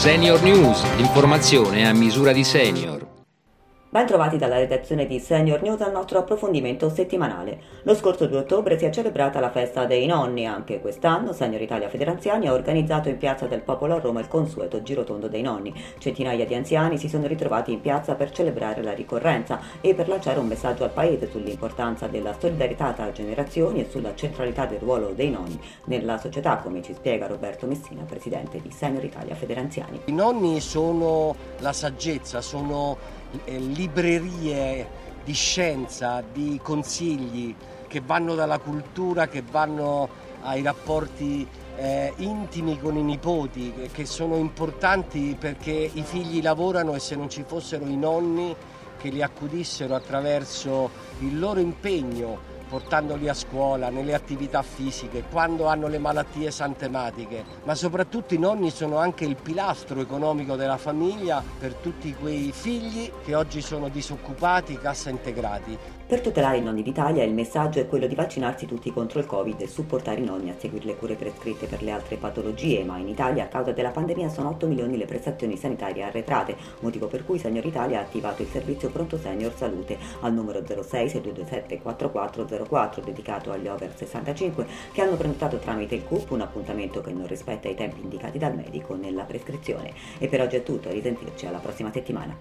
Senior News, l'informazione a misura di senior. Ben trovati dalla redazione di Senior News al nostro approfondimento settimanale. Lo scorso 2 ottobre si è celebrata la festa dei nonni. Anche quest'anno Senior Italia Federanziani ha organizzato in Piazza del Popolo a Roma il consueto girotondo dei nonni. Centinaia di anziani si sono ritrovati in piazza per celebrare la ricorrenza e per lanciare un messaggio al Paese sull'importanza della solidarietà tra generazioni e sulla centralità del ruolo dei nonni nella società, come ci spiega Roberto Messina, presidente di Senior Italia Federanziani. I nonni sono la saggezza, sono librerie di scienza, di consigli che vanno dalla cultura, che vanno ai rapporti eh, intimi con i nipoti, che sono importanti perché i figli lavorano e se non ci fossero i nonni che li accudissero attraverso il loro impegno portandoli a scuola, nelle attività fisiche, quando hanno le malattie santematiche, ma soprattutto i nonni sono anche il pilastro economico della famiglia per tutti quei figli che oggi sono disoccupati, cassa integrati. Per tutelare i nonni d'Italia il messaggio è quello di vaccinarsi tutti contro il Covid e supportare i nonni a seguire le cure prescritte per le altre patologie, ma in Italia a causa della pandemia sono 8 milioni le prestazioni sanitarie arretrate, motivo per cui Senior Italia ha attivato il servizio Pronto Senior Salute al numero 06 6227 4404 dedicato agli over 65 che hanno prenotato tramite il CUP un appuntamento che non rispetta i tempi indicati dal medico nella prescrizione. E per oggi è tutto, risentirci alla prossima settimana.